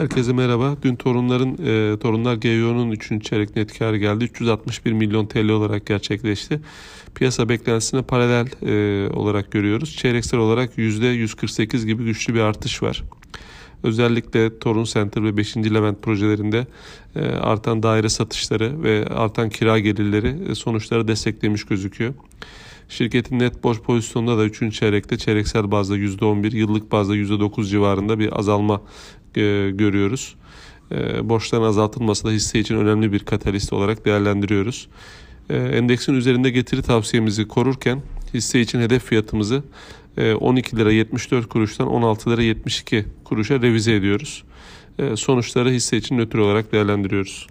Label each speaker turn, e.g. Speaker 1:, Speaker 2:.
Speaker 1: Herkese merhaba. Dün torunların e, Torunlar GYO'nun 3. çeyrek net karı geldi. 361 milyon TL olarak gerçekleşti. Piyasa beklentisine paralel e, olarak görüyoruz. Çeyreksel olarak %148 gibi güçlü bir artış var. Özellikle Torun Center ve 5. Levent projelerinde e, artan daire satışları ve artan kira gelirleri e, sonuçları desteklemiş gözüküyor. Şirketin net borç pozisyonunda da 3. çeyrekte çeyreksel bazda %11, yıllık bazda %9 civarında bir azalma e, görüyoruz. E, borçların azaltılması da hisse için önemli bir katalist olarak değerlendiriyoruz. E, endeksin üzerinde getiri tavsiyemizi korurken hisse için hedef fiyatımızı 12 lira 74 kuruştan 16 lira 72 kuruşa revize ediyoruz. Sonuçları hisse için nötr olarak değerlendiriyoruz.